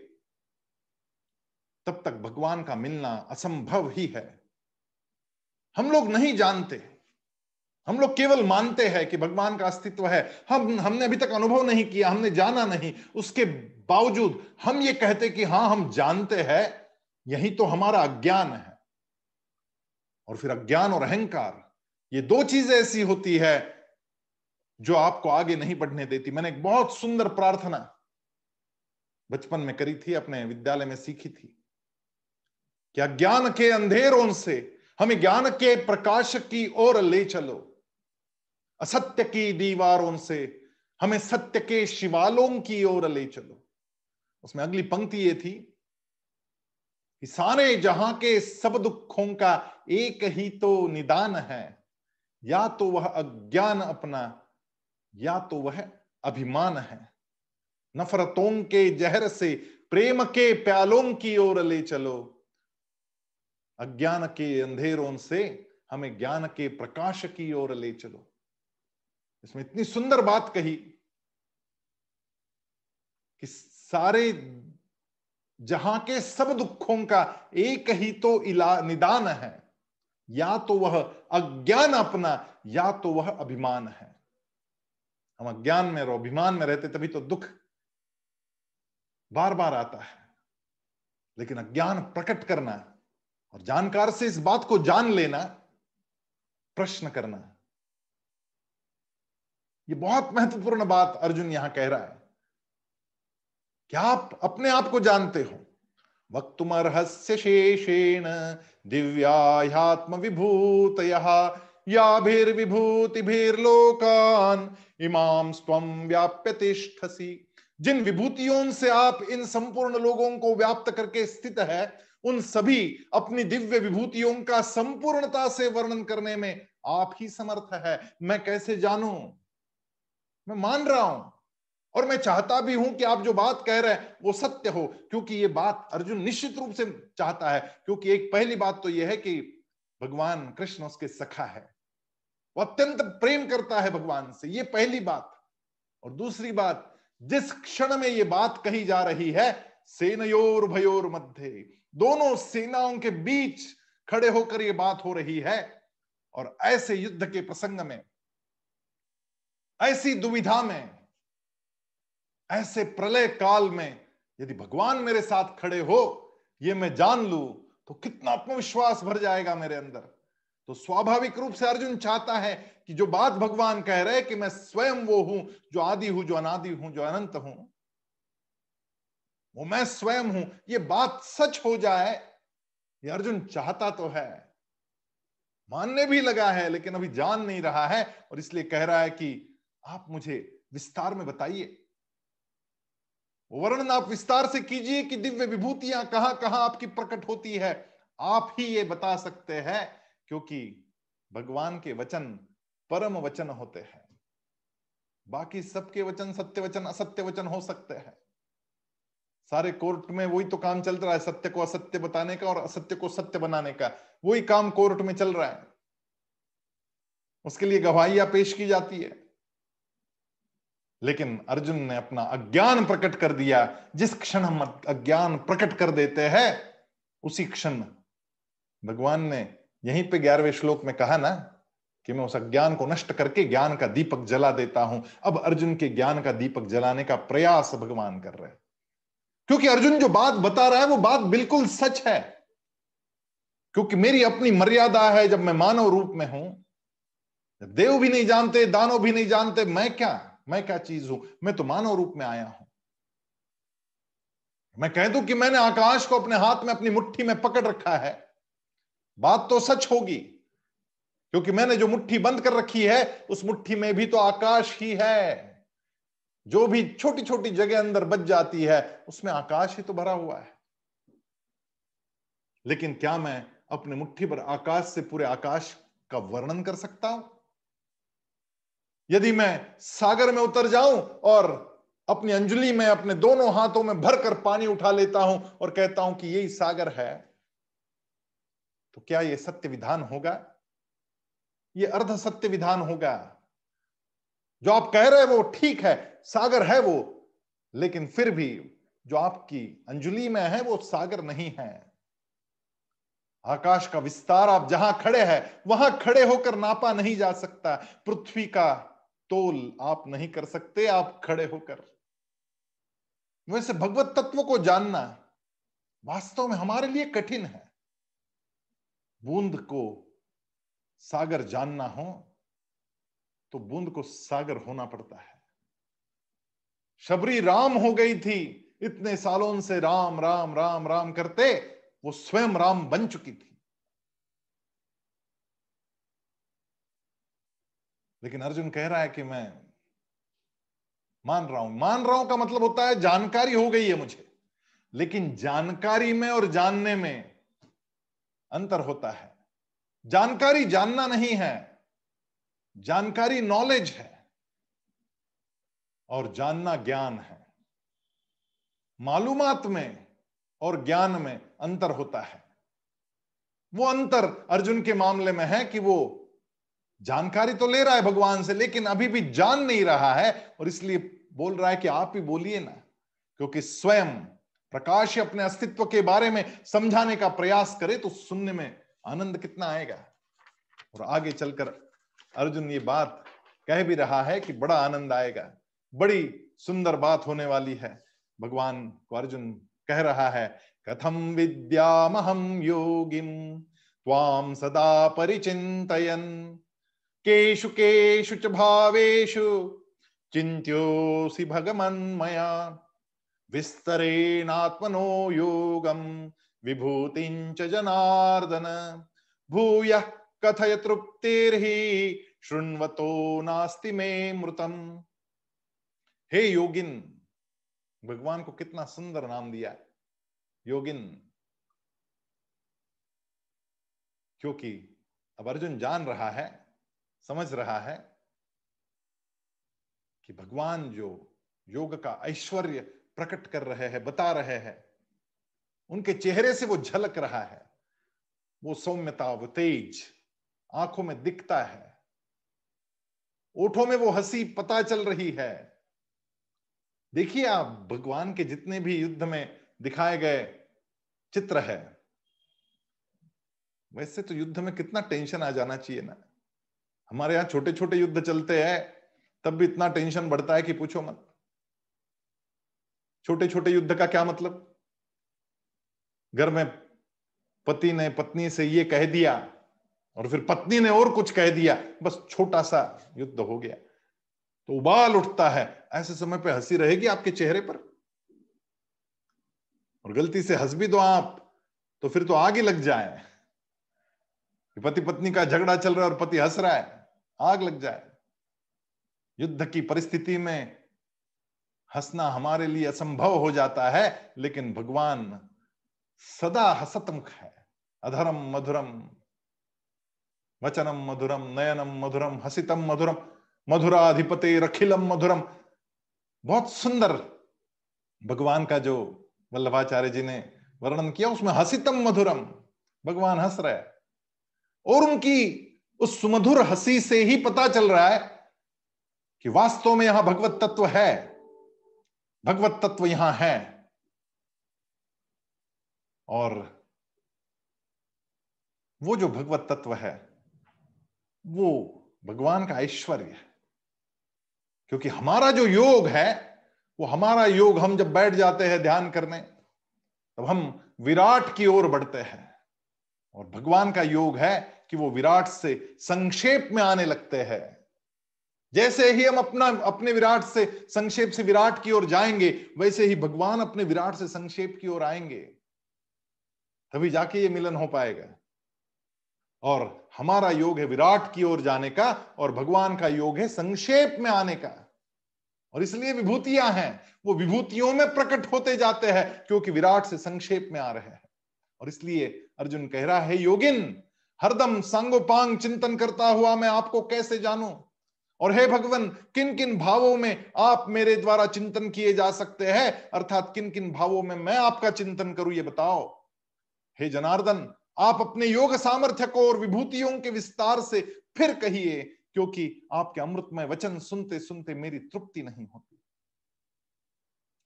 Speaker 1: तब तक भगवान का मिलना असंभव ही है। हम लोग नहीं जानते। हम लोग केवल मानते हैं कि भगवान का अस्तित्व है। हम, हमने अभी तक अनुभव नहीं किया, हमने जाना नहीं। उसके बावजूद हम ये कहते कि हाँ हम जानते हैं, यही तो हमारा अज्ञान है। और फिर अज्ञान और अहंकार, ये दो चीज़ें ऐसी होती है जो आपको आगे नहीं बढ़ने देती। मैंने एक बहुत सुंदर प्रार्थना बचपन में करी थी, अपने विद्यालय में सीखी थी कि अज्ञान के अंधेरों से हमें ज्ञान के प्रकाश की ओर ले चलो। असत्य की दीवारों से हमें सत्य के शिवालों की ओर ले चलो। उसमें अगली पंक्ति ये थी कि सारे जहाँ के सब दुखों का एक ही तो निदान है, या तो वह अज्ञान अपना, या तो वह अभिमान है। नफरतों के जहर से प्रेम के प्यालों की ओर ले चलो। अज्ञान के अंधेरों से हमें ज्ञान के प्रकाश की ओर ले चलो। इसमें इतनी सुंदर बात कही कि सारे जहाँ के सब दुखों का एक ही तो इला निदान है। या तो वह अज्ञान अपना, या तो वह अभिमान है। हम अज्ञान में रहो, अभिमान में रहते, तभी तो दुख बार बार आता है। लेकिन अज्ञान प्रकट करना और जानकार से इस बात को जान लेना, प्रश्न करना ये बहुत महत्वपूर्ण बात अर्जुन यहाँ कह रहा है। क्या आप अपने आप को जानते हो? वक्तुमर्हस्य शेषेण दिव्याह्यात्म विभूत याभिर्विभूतिभिर्लोकान इमाम स्वम व्याप्य तिष्ठसी। जिन विभूतियों से आप इन संपूर्ण लोगों को व्याप्त करके स्थित है, उन सभी अपनी दिव्य विभूतियों का संपूर्णता से वर्णन करने में आप ही समर्थ है। मैं कैसे जानूं? मैं मान रहा हूँ और मैं चाहता भी हूँ कि आप जो बात कह रहे हैं, वो सत्य हो, क्योंकि ये बात अर्जुन निश्चित रूप से चाहता है, क्योंकि एक पहली बात तो यह है कि भगवान कृष्ण उसके सखा है। वो अत्यंत प्रेम करता है भगवान से, ये पहली बात। और दूसरी बात, जिस क्षण में ये बात कही जा रही है, सेनयोर भयोर मध्य, दोनों सेनाओं के बीच खड़े होकर ये बात हो रही है, और ऐसे युद्ध के प्रसंग में ऐसी दुविधा में, ऐसे प्रलय काल में यदि भगवान मेरे साथ खड़े हो, ये मैं जान लू तो कितना आत्मविश्वास भर जाएगा मेरे अंदर। तो स्वाभाविक रूप से अर्जुन चाहता है कि जो बात भगवान कह रहे कि मैं स्वयं वो हूँ, जो आदि हूँ, जो अनादि हूँ, जो अनंत हूँ, वो मैं स्वयं हूँ, ये बात सच हो जाए, ये अर्जुन चाहता तो है। मानने भी लगा है, लेकिन अभी जान नहीं रहा है, और इसलिए कह रहा है कि आप मुझे विस्तार में बताइए। वर्णन आप विस्तार से कीजिए कि दिव्य विभूतियाँ कहाँ कहाँ आपकी प्रकट होती है। आप ही ये बता सकते हैं, क्योंकि भगवान के वचन परम वचन होते हैं। बाकी सबके वचन सत्य वचन असत्य वचन हो सकते हैं। सारे कोर्ट में वही तो काम चल रहा है, सत्य को असत्य बताने का और असत्य को सत्य बनाने का। वही काम कोर्ट में चल रहा है। उसके लिए गवाहियाँ पेश की जाती है। लेकिन अर्जुन ने अपना अज्ञान प्रकट कर दिया। जिस क्षण हम अज्ञान प्रकट कर देते हैं, उसी क्षण भगवान ने यहीं पे ग्यारहवें श्लोक में कहा ना कि मैं उस अज्ञान को नष्ट करके ज्ञान का दीपक जला देता हूँ। अब अर्जुन के ज्ञान का दीपक जलाने का प्रयास भगवान कर रहे क्योंकि अर्जुन जो बात बता रहा है, वो बात बिल्कुल सच है। क्योंकि मेरी अपनी मर्यादा है, जब मैं मानव रूप में हूँ देव भी नहीं जानते, दानव भी नहीं जानते, मैं क्या? मैं क्या चीज़ हूँ? मैं तो मानव रूप में आया हूँ। मैं कह दूँ कि मैंने आकाश को अपने हाथ में, अपनी मुट्ठी में पकड़ रखा है। बात तो सच होगी, क्योंकि मैंने जो मुट्ठी बंद कर रखी है, उस मुट्ठी में भी तो आकाश ही है। जो भी छोटी छोटी जगह अंदर बच जाती है, उसमें आकाश ही तो भरा हुआ है। लेकिन क्या मैं अपने मुट्ठी पर आकाश से पूरे आकाश का वर्णन कर सकता हूँ? यदि मैं सागर में उतर जाऊँ और अपनी अंजलि में अपने दोनों हाथों में भरकर पानी उठा लेता हूँ और कहता हूँ कि यही सागर है तो क्या यह सत्य विधान होगा? यह अर्ध सत्य विधान होगा। जो आप कह रहे वो ठीक है, सागर है वो, लेकिन फिर भी जो आपकी अंजलि में है वो सागर नहीं है। आकाश का विस्तार, आप जहाँ खड़े हैं, वहाँ खड़े होकर नापा नहीं जा सकता। पृथ्वी का तोल आप नहीं कर सकते, आप खड़े होकर। वैसे भगवत तत्व को जानना वास्तव में हमारे लिए कठिन है। बूंद को सागर जानना हो तो बूंद को सागर होना पड़ता है। शबरी राम हो गई थी, इतने सालों से राम राम राम राम करते, वो स्वयं राम बन चुकी थी। लेकिन अर्जुन कह रहा है कि मैं मान रहा हूँ। मान रहा हूँ का मतलब होता है जानकारी हो गई है मुझे। लेकिन जानकारी में और जानने में अंतर होता है। जानकारी जानना नहीं है, जानकारी नॉलेज है और जानना ज्ञान है। मालूमात में और ज्ञान में अंतर होता है। वो अंतर अर्जुन के मामले में है कि वो जानकारी तो ले रहा है भगवान से, लेकिन अभी भी जान नहीं रहा है और इसलिए बोल रहा है कि आप ही बोलिए ना, क्योंकि स्वयं प्रकाश अपने अस्तित्व के बारे में समझाने का प्रयास करे तो सुनने में आनंद कितना आएगा। और आगे चलकर अर्जुन ये बात कह भी रहा है कि बड़ा आनंद आएगा। बड़ी सुंदर बात होने वाली है। भगवान को अर्जुन कह रहा है कथम विद्यामहम योगिम त्वाम सदा परिचिंतयन केशु केशु च भावेषु, चिन्त्योऽसि भगमन्मया। विस्तरेणात्मनो योगम विभूति जनार्दन। भूय कथय तृप्तिर्हि शृण्वतो नास्ति में मृतम। हे योगिन, भगवान को कितना सुंदर नाम दिया योगिन, क्योंकि अब अर्जुन जान रहा है समझ रहा है कि भगवान जो योग का ऐश्वर्य प्रकट कर रहे हैं, बता रहे हैं, उनके चेहरे से वो झलक रहा है। वो सौम्यता, वो तेज, आँखों में दिखता है। ओठों में वो हँसी, पता चल रही है। देखिए आप, भगवान के जितने भी युद्ध में दिखाए गए चित्र है, वैसे तो युद्ध में कितना टेंशन आ जाना चाहिए ना। हमारे यहाँ छोटे छोटे युद्ध चलते हैं, तब भी इतना टेंशन बढ़ता है कि पूछो मत। छोटे छोटे युद्ध का क्या मतलब? घर में पति ने पत्नी से ये कह दिया और फिर पत्नी ने और कुछ कह दिया, बस छोटा सा युद्ध हो गया। तो उबाल उठता है, ऐसे समय पे हँसी रहेगी आपके चेहरे पर? और गलती से हंस भी दो आप तो फिर तो आग लग जाए। पति पत्नी का झगड़ा चल रहा है और पति हंस रहा है, आग लग जाए। युद्ध की परिस्थिति में हंसना हमारे लिए असंभव हो जाता है, लेकिन भगवान सदा हसतमुख है। अधरम मधुरम, वचनम मधुरम, नयनम मधुरम, हसितम मधुरम, मधुराधिपति रखिलम मधुरम। बहुत सुंदर भगवान का जो वल्लभाचार्य जी ने वर्णन किया, उसमें हसितम मधुरम। भगवान हंस रहे और उनकी उस सुमधुर हँसी से ही पता चल रहा है कि वास्तव में यहाँ भगवत तत्व है। भगवत तत्व यहाँ है। और वो जो भगवत तत्व है, वो भगवान का ऐश्वर्य है। क्योंकि हमारा जो योग है, वो हमारा योग हम जब बैठ जाते हैं ध्यान करने, तब हम विराट की ओर बढ़ते हैं। और भगवान का योग है कि वो विराट से संक्षेप में आने लगते हैं। जैसे ही हम अपना, अपने विराट से संक्षेप से विराट की ओर जाएँगे, वैसे ही भगवान अपने विराट से संक्षेप की ओर आएँगे। तभी जाके ये मिलन हो पाएगा। और हमारा योग है विराट की ओर जाने का और भगवान का योग है संक्षेप में आने का। और इसलिए विभूतियाँ हैं। वो विभूतियों में प्रकट होते जाते हैं क्योंकि विराट से संक्षेप में आ रहे हैं। और इसलिए अर्जुन कह रहा है, योगिन, हरदम सांगोपांग चिंतन करता हुआ मैं आपको कैसे जानूं? और हे भगवान किन किन भावों में आप मेरे द्वारा चिंतन किए जा सकते हैं? अर्थात किन किन भावों में मैं आपका चिंतन करूँ, ये बताओ। हे जनार्दन, आप अपने योग सामर्थ्य को और विभूतियों के विस्तार से फिर कहिए, क्योंकि आपके अमृतमय वचन सुनते सुनते मेरी तृप्ति नहीं होती।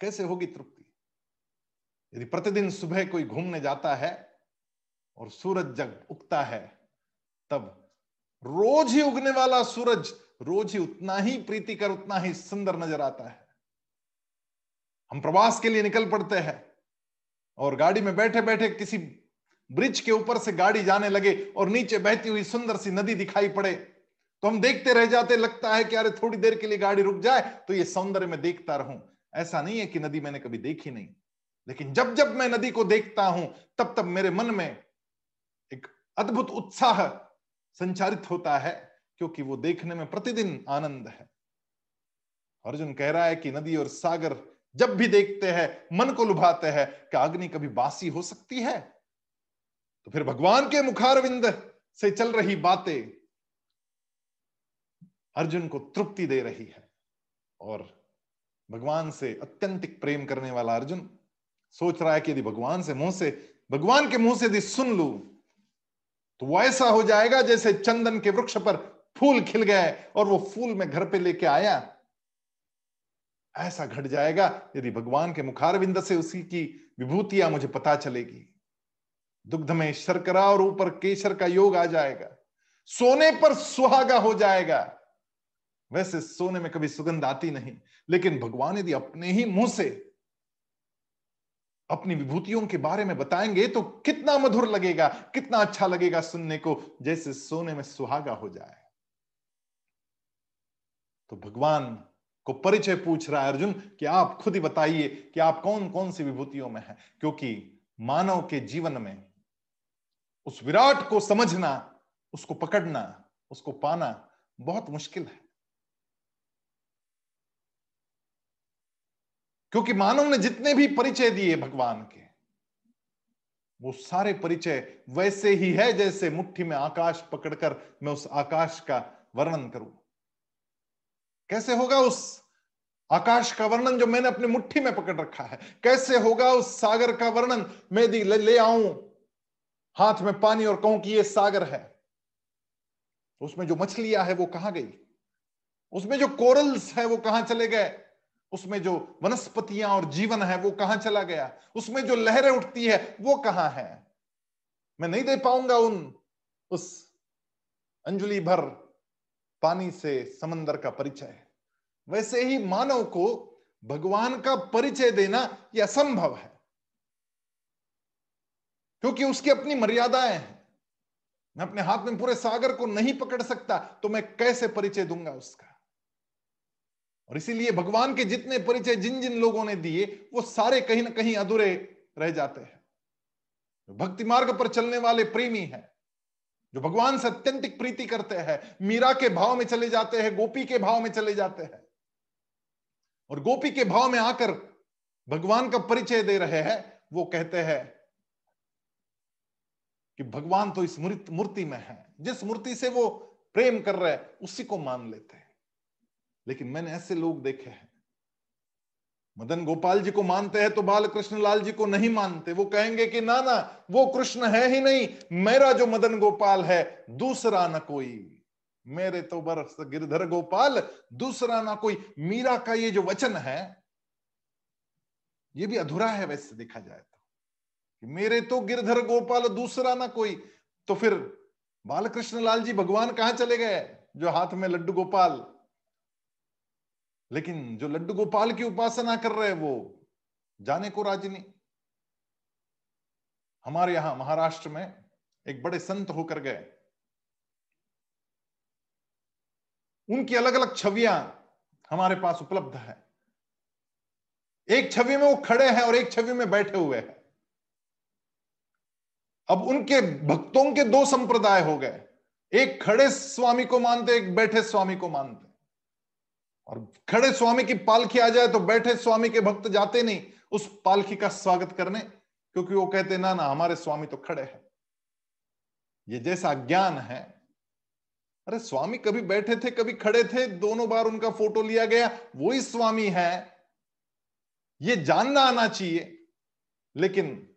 Speaker 1: कैसे होगी तृप्ति? यदि प्रतिदिन सुबह कोई घूमने जाता है और सूरज जब उगता है, तब रोज ही उगने वाला सूरज रोज ही उतना ही प्रीतिकर, उतना ही सुंदर नज़र आता है। हम प्रवास के लिए निकल पड़ते हैं और गाड़ी में बैठे बैठे किसी ब्रिज के ऊपर से गाड़ी जाने लगे और नीचे बहती हुई सुंदर सी नदी दिखाई पड़े तो हम देखते रह जाते, लगता है कि अरे थोड़ी देर के लिए गाड़ी रुक जाए तो ये सौंदर्य में देखता रहूँ। ऐसा नहीं है कि नदी मैंने कभी देखी नहीं। लेकिन जब जब मैं नदी को देखता हूँ, तब तब मेरे मन में एक अद्भुत उत्साह संचारित होता है, क्योंकि वो देखने में प्रतिदिन आनंद है। अर्जुन कह रहा है कि नदी और सागर जब भी देखते हैं, मन को लुभाते हैं कि अग्नि कभी बासी हो सकती है? तो फिर भगवान के मुखारविंद से चल रही बातें अर्जुन को तृप्ति दे रही है, और भगवान से अत्यंतिक प्रेम करने वाला अर्जुन सोच रहा है कि यदि भगवान से मुँह से, भगवान के मुँह से यदि सुन लू तो वो ऐसा हो जाएगा जैसे चंदन के वृक्ष पर फूल खिल गए और वो फूल में घर पे लेके आया। ऐसा घट जाएगा यदि भगवान के मुखारविंद से उसी की विभूतियाँ मुझे पता चलेगी। दुग्ध में शर्करा और ऊपर केसर का योग आ जाएगा। सोने पर सुहागा हो जाएगा। वैसे सोने में कभी सुगंध आती नहीं, लेकिन भगवान यदि अपने ही मुँह से अपनी विभूतियों के बारे में बताएँगे तो कितना मधुर लगेगा, कितना अच्छा लगेगा सुनने को, जैसे सोने में सुहागा हो जाए। तो भगवान को परिचय पूछ रहा है अर्जुन कि आप खुद ही बताइए कि आप कौन कौन सी विभूतियों में हैं? क्योंकि मानव के जीवन में उस विराट को समझना, उसको पकड़ना, उसको पाना बहुत मुश्किल है। क्योंकि मानव ने जितने भी परिचय दिए भगवान के वो सारे परिचय वैसे ही है जैसे मुट्ठी में आकाश पकड़कर मैं उस आकाश का वर्णन करूँ। कैसे होगा उस आकाश का वर्णन जो मैंने अपनी मुट्ठी में पकड़ रखा है? कैसे होगा उस सागर का वर्णन? मैं दी ले, ले आऊँ। हाथ में पानी और कहूँ कि ये सागर है। उसमें जो मछलियाँ है वो कहाँ गई? उसमें जो कोरल्स है वो कहाँ चले गए? उसमें जो वनस्पतियाँ और जीवन है, वो कहाँ चला गया? उसमें जो लहरें उठती है, वो कहाँ है? मैं नहीं दे पाऊँगा उन, उस अंजलि भर पानी से समंदर का परिचय। वैसे ही मानव को भगवान का परिचय देना यह असंभव है। क्योंकि उसकी अपनी मर्यादाएँ हैं। मैं अपने हाथ में पूरे सागर को नहीं पकड़ सकता तो मैं कैसे परिचय दूँगा उसका? और इसीलिए भगवान के जितने परिचय जिन जिन लोगों ने दिए, वो सारे कहीं ना कहीं अधूरे रह जाते हैं। भक्ति मार्ग पर चलने वाले प्रेमी हैं, जो भगवान से अत्यंतिक प्रीति करते हैं, मीरा के भाव में चले जाते हैं, गोपी के भाव में चले जाते हैं, और गोपी के भाव में आकर भगवान का परिचय दे रहे हैं, वो कहते हैं कि भगवान तो इस मूर्ति में है। जिस मूर्ति से वो प्रेम कर रहे हैं, उसी को मान लेते हैं। लेकिन मैंने ऐसे लोग देखे हैं। मदन गोपाल जी को मानते हैं तो बाल कृष्ण लाल जी को नहीं मानते। वो कहेंगे कि ना ना, वो कृष्ण है ही नहीं, मेरा जो मदन गोपाल है, दूसरा ना कोई। मेरे तो बरस गिरधर गोपाल, दूसरा ना कोई। मीरा का ये जो वचन है, ये भी अधूरा है वैसे देखा जाए तो। कि मेरे तो गिरधर गोपाल, दूसरा ना कोई। तो फिर बालकृष्ण लाल जी भगवान कहाँ चले गए? जो हाथ में लड्डू गोपाल लेकिन जो लड्डू गोपाल की उपासना कर रहे वो, जाने को राज़ी नहीं। हमारे यहाँ महाराष्ट्र में एक बड़े संत होकर गए। उनकी अलग अलग छवियाँ हमारे पास उपलब्ध है। एक छवि में वो खड़े हैं और एक छवि में बैठे हुए हैं। अब उनके भक्तों के दो संप्रदाय हो गए। एक खड़े स्वामी को मानते, एक बैठे स्वामी को मानते। और खड़े स्वामी की पालखी आ जाए तो बैठे स्वामी के भक्त जाते नहीं, उस पालखी का स्वागत करने, क्योंकि वो कहते, ना ना, हमारे स्वामी तो खड़े हैं। ये जैसा ज्ञान है। अरे, स्वामी कभी बैठे थे, कभी खड़े थे, दोनों बार उनका फ़ोटो लिया गया, वही स्वामी है। ये जानना आना चाहिए, लेकिन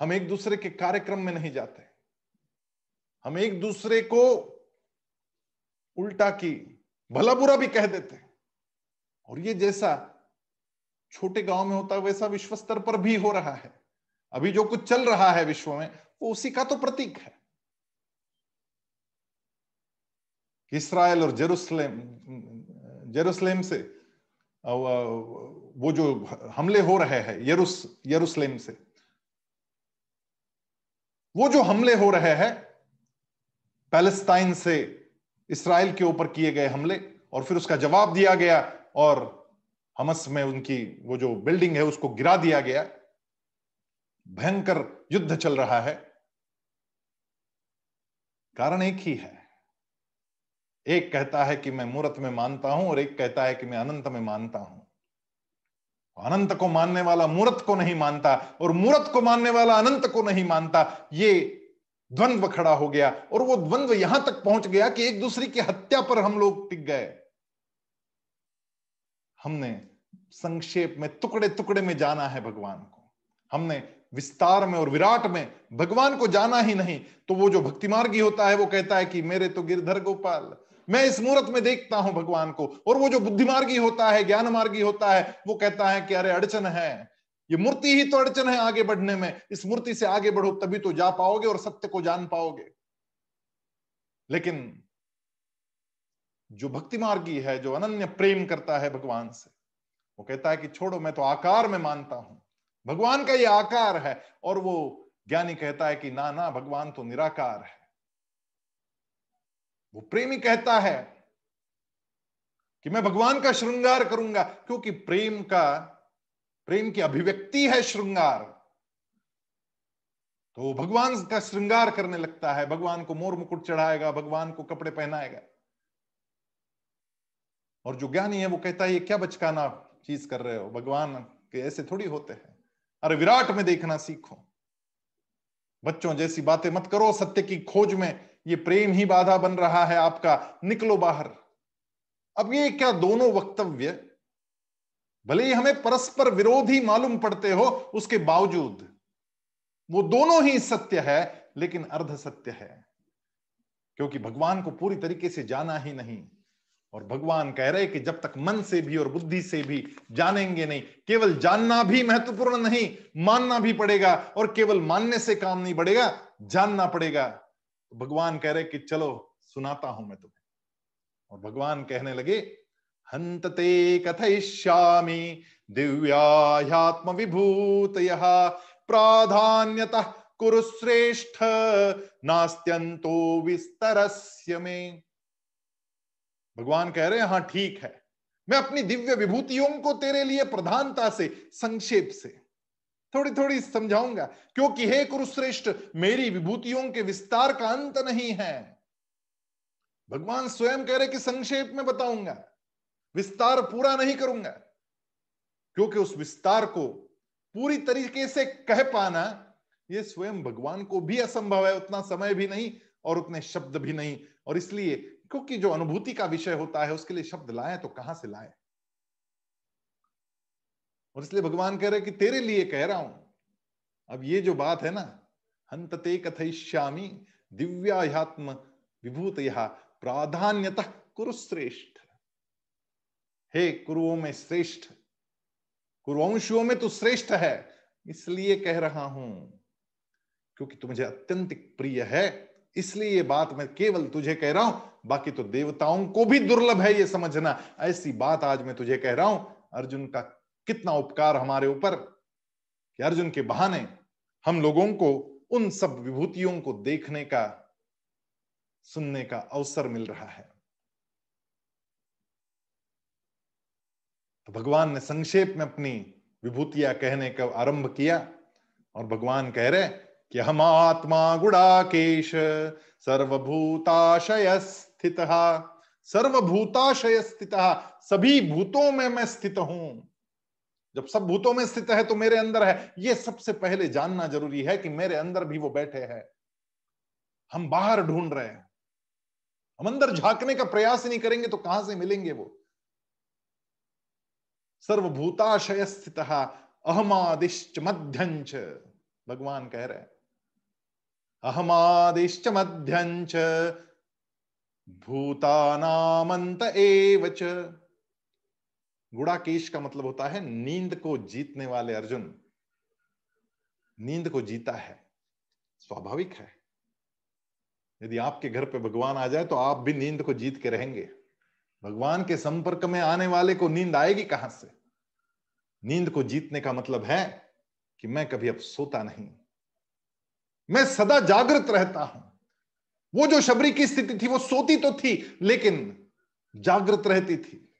Speaker 1: हम एक दूसरे के कार्यक्रम में नहीं जाते। हम एक दूसरे को उल्टा की, भला बुरा भी कह देते और ये जैसा छोटे गाँव में होता है, वैसा विश्व स्तर पर भी हो रहा है। अभी जो कुछ चल रहा है विश्व में, वो उसी का तो प्रतीक है। इसराइल और जेरूसलेम जेरूसलेम से वो जो हमले हो रहे हैं, यरूस, यरूसलेम से, वो जो हमले हो रहे हैं पैलेस्टाइन से इसराइल के ऊपर किए गए हमले और फिर उसका जवाब दिया गया और हमस में उनकी वो जो बिल्डिंग है उसको गिरा दिया गया। भयंकर युद्ध चल रहा है। कारण एक ही है। एक कहता है कि मैं मूर्त में मानता हूँ और एक कहता है कि मैं अनंत में मानता हूँ। अनंत को मानने वाला मूर्त को नहीं मानता और मूर्त को मानने वाला अनंत को नहीं मानता। ये द्वंद्व खड़ा हो गया और वो द्वंद्व यहाँ तक पहुँच गया कि एक दूसरे की हत्या पर हम लोग टिक गए। हमने संक्षेप में टुकड़े टुकड़े में जाना है भगवान को। हमने विस्तार में और विराट में भगवान को जाना ही नहीं। तो वो जो भक्ति मार्गी होता है, वो कहता है कि मेरे तो गिरधर गोपाल, मैं इस मुहूर्त में देखता हूँ भगवान को। और वो जो बुद्धिमार्गी होता है ज्ञान मार्गी होता है, वो कहता है कि अरे अड़चन है ये मूर्ति ही तो अड़चन है आगे बढ़ने में। इस मूर्ति से आगे बढ़ो, तभी तो जा पाओगे और सत्य को जान पाओगे। लेकिन जो भक्ति मार्गी है, जो अनन्य प्रेम करता है भगवान से, वो कहता है कि छोड़ो, मैं तो आकार में मानता हूँ। भगवान का ये आकार है और वो ज्ञानी कहता है कि ना ना, भगवान तो निराकार है। वो प्रेमी कहता है कि मैं भगवान का श्रृंगार करूँगा, क्योंकि प्रेम का प्रेम की अभिव्यक्ति है श्रृंगार। तो भगवान का श्रृंगार करने लगता है, भगवान को मोर मुकुट चढ़ाएगा, भगवान को कपड़े पहनाएगा। और जो ज्ञानी है वो कहता है, ये क्या बचकाना चीज़ कर रहे हो? भगवान के ऐसे थोड़ी होते हैं। अरे विराट में देखना सीखो। बच्चों जैसी बातें मत करो, सत्य की खोज में ये प्रेम ही बाधा बन रहा है आपका। निकलो बाहर। अब ये क्या दोनों वक्तव्य भले ही हमें परस्पर विरोधी मालूम पड़ते हो, उसके बावजूद। वो दोनों ही सत्य है, लेकिन अर्ध सत्य है। क्योंकि भगवान को पूरी तरीके से जाना ही नहीं। और भगवान कह रहे कि जब तक मन से भी और बुद्धि से भी जानेंगे नहीं, केवल जानना भी महत्वपूर्ण नहीं, मानना भी पड़ेगा। और केवल मानने से काम नहीं बढ़ेगा, जानना पड़ेगा। तो भगवान कह रहे कि चलो, सुनाता हूँ मैं तुम्हें। और भगवान कहने लगे हंतते कथयिष्यामि दिव्यात्म विभूत प्राधान्यतः कुरुश्रेष्ठ नास्त्यंतो विस्तरस्य में। भगवान कह रहे हैं हाँ ठीक है। मैं अपनी दिव्य विभूतियों को तेरे लिए प्रधानता से, संक्षेप से थोड़ी थोड़ी समझाऊँगा। क्योंकि हे कुरुश्रेष्ठ मेरी विभूतियों के विस्तार का अंत नहीं है। भगवान स्वयं कह रहे कि संक्षेप में बताऊँगा। विस्तार पूरा नहीं करूँगा। क्योंकि उस विस्तार को पूरी तरीके से कह पाना यह स्वयं भगवान को भी असंभव है, उतना समय भी नहीं और उतने शब्द भी नहीं। और इसलिए, क्योंकि जो अनुभूति का विषय होता है, उसके लिए शब्द लाए तो कहाँ से लाए? और इसलिए भगवान कह रहे कि तेरे लिए कह रहा हूँ। अब ये जो बात है ना हंतते कथयिष्यामी दिव्यात्म विभूत यहा प्राधान्यतः कुरुश्रेष्ठ। हे कुरुओं में श्रेष्ठ कुरुवंशियों में तो श्रेष्ठ है, इसलिए कह रहा हूँ, क्योंकि तू मुझे अत्यंत प्रिय है, इसलिए ये बात मैं केवल तुझे कह रहा हूँ, बाकी तो देवताओं को भी दुर्लभ है ये समझना। ऐसी बात आज मैं तुझे कह रहा हूँ, अर्जुन का कितना उपकार हमारे ऊपर, कि अर्जुन के बहाने हम लोगों को, उन सब विभूतियों को देखने का, सुनने का अवसर मिल रहा है। तो भगवान ने संक्षेप में अपनी विभूतियाँ कहने का आरंभ किया और भगवान कह रहे कि हम आत्मा गुड़ाकेश सर्वभूताशय स्थित सर्वभूताशय स्थित सभी भूतों में मैं स्थित हूँ। जब सब भूतों में स्थित है तो मेरे अंदर है। ये सबसे पहले जानना ज़रूरी है कि मेरे अंदर भी वो बैठे हैं। हम बाहर ढूंढ रहे हैं। हम अंदर झांकने का प्रयास नहीं करेंगे तो कहाँ से मिलेंगे वो? सर्वभूताशय स्थित अहमादिश्च मध्यंच भगवान कह रहे अहमादिश्च मध्यंच भूतानामंत एवच गुड़ाकेश का मतलब होता है, नींद को जीतने वाले अर्जुन। नींद को जीता है, स्वाभाविक है। यदि आपके घर पे भगवान आ जाए तो आप भी नींद को जीत के रहेंगे। भगवान के संपर्क में आने वाले को नींद आएगी कहाँ से? नींद को जीतने का मतलब है कि मैं कभी अब सोता नहीं। मैं सदा जागृत रहता हूँ। वो जो शबरी की स्थिति थी, वो सोती तो थी, लेकिन जागृत रहती थी।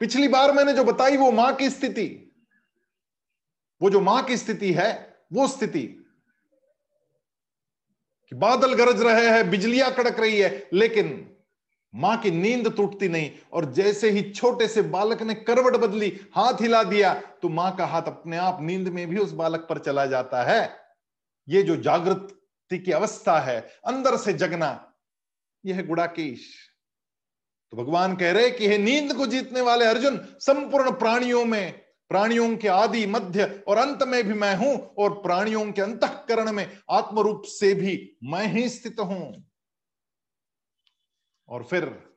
Speaker 1: पिछली बार मैंने जो बताई वो माँ की स्थिति, वो जो माँ की स्थिति है, वो स्थिति कि बादल गरज रहे हैं, बिजलियाँ कड़क रही है, लेकिन माँ की नींद टूटती नहीं, और जैसे ही छोटे से बालक ने करवट बदली, हाथ हिला दिया तो माँ का हाथ अपने आप नींद में भी उस बालक पर चला जाता है। ये जो जागृति की अवस्था है, अंदर से जगना, यह है गुड़ाकेश। तो भगवान कह रहे कि हे नींद को जीतने वाले अर्जुन, संपूर्ण प्राणियों में, प्राणियों के आदि मध्य और अंत में भी मैं हूँ, और प्राणियों के अंतकरण में आत्म रूप से भी मैं ही स्थित हूँ। और फिर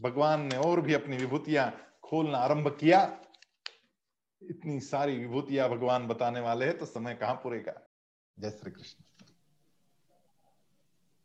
Speaker 1: भगवान ने और भी अपनी विभूतियाँ खोलना आरंभ किया। इतनी सारी विभूतियाँ भगवान बताने वाले हैं तो समय कहाँ पूरेगा? जय श्री कृष्ण।